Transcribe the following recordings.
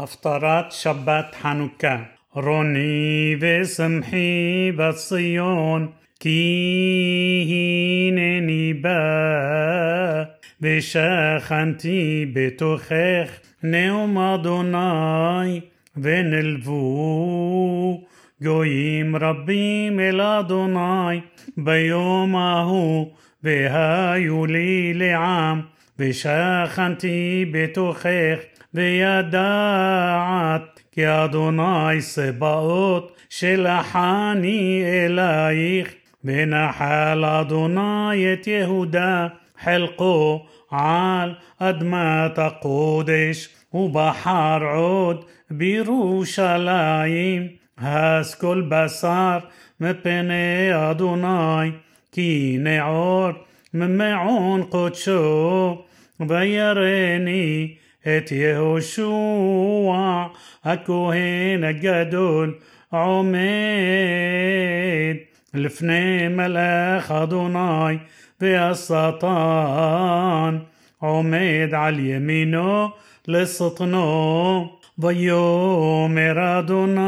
הפטרת שבת חנוכה. רוני ושמחי בציון, כי הנני בא, ושכנתי בתוכך נאום אדוני, ונלוו גויים רבים אל אדוני ביום ההוא, והיו לי לעם, ושכנתי בתוכך וידעת כי אדוני צבאות שלחני אלייך ונחל אדוני את יהודה חלקו על אדמת הקודש ובחר עוד בירושלים הס כל בשר מפני אדוני כי נעור ממעון קודשו וירני את יהושע הכהן הגדול עומד לפני מלאך אדוני והשטן עומד על ימינו לשטנו ויאמר אדוני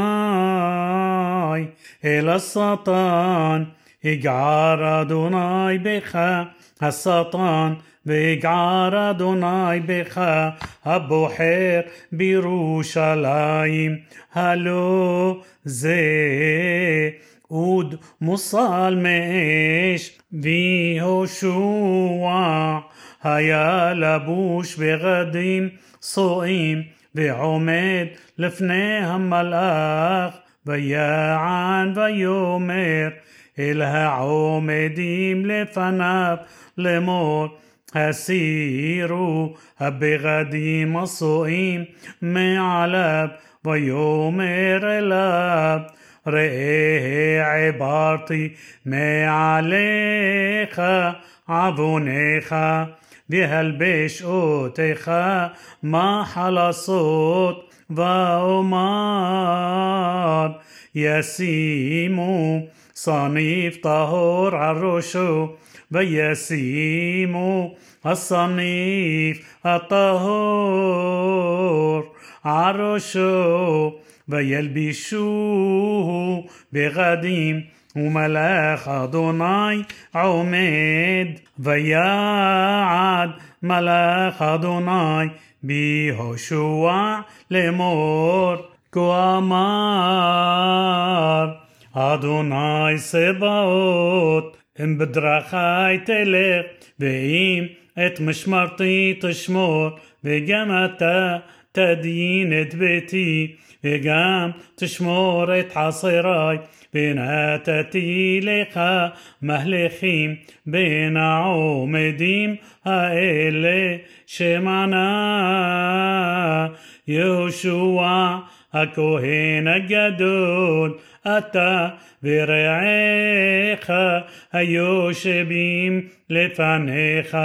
אל השטן יגער אדוני בך השטן ויגער אדוני בך הבוחר בירושלים הלא זה אוד מוסל מאש ויהושע היה לבוש בגדים סועים ועומד לפני המלאך ויען ויאמר אל העומדים לפניו לאמור הסירו הבגדים הסועים מעליו ויאמר אליו ראה עברתי מעליך עווניך והלבש אותך מחלסות ואומר ישימו صنيف طهور عالرشو بيسيمو الصنيف الطهور عالرشو ويلبشوه بغديم وملاخ أدوناي عمد ويعد ملاخ أدوناي بيهوشوع لمور كوامار. אדוני צבאות, אם בדרכי תלך, ואם את משמרתי תשמור, וגם אתה תדין את ביתי, וגם תשמור את חסרי, ונתתי לך מהלכים בין העומדים האלה שמנה יהושע הכהן הגדול אתה ורעך היושבים לפניך,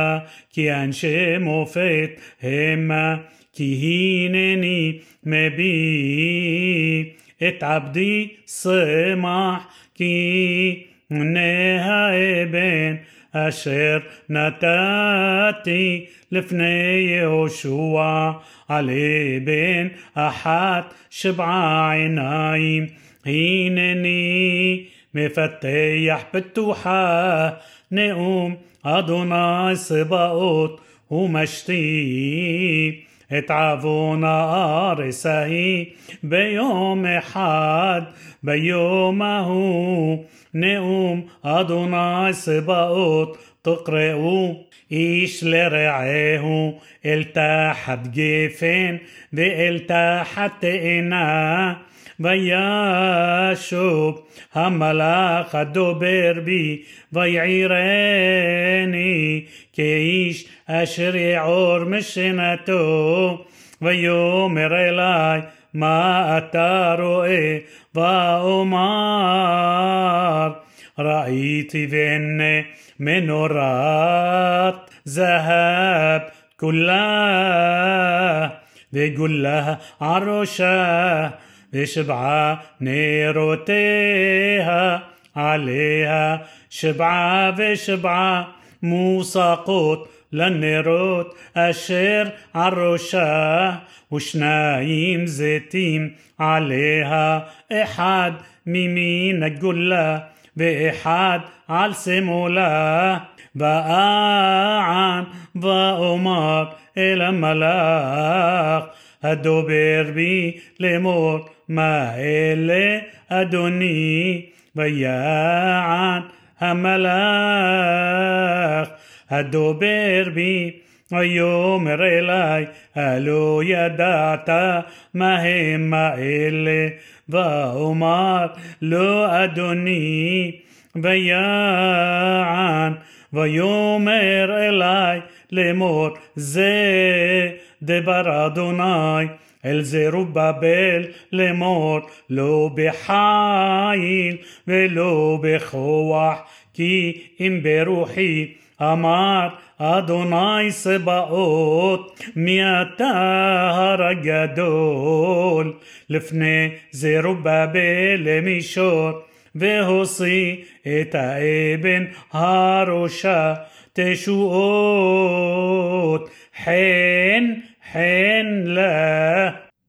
כי אנשי מופת המה, כי הנני מביא את עבדי שמח, כי הנה האבן أشير نتاتي لفني يوشوع علي بن أحد شبع عيناي هينني مفتيح بتوحة نقوم أدوناي سبقت ومشتي. את עוון הארץ ההיא ביום אחד ביום ההוא נאום אדוני צבאות תקראו איש לרעהו אל תחת גפן ואל תחת תאנה וישוב המלאך הדובר בי ויעירני כאיש אשר יעור משנתו ויאמר אלי מה אתה רואה ואומר ראיתי והנה מנורת זהב כולה וגולה על ראשה بشبعة نيروتيها عليها شبعة بشبعة مو ساقط للنيروت أشير عروشة وشنايم زيتيم عليها إحد ميمين الجلة بإحد عالسمولة بقى عن بقى إلى ملاخ הדובר בי לאמור מה אלה אדוני ויען המלאך הדובר בי ויאמר אלי הלא ידעת מה הם האלה ואומר לא אדוני ויען ויאמר אלי לאמור זה דבר אדוני אל זרובבל לאמור לא בחיל ולא בכוח כי אם ברוחי אמר אדוני צבאות מהתהר הגדול לפני זרובבל למישור והוציא את האבן הראשה תשועות חן חן לה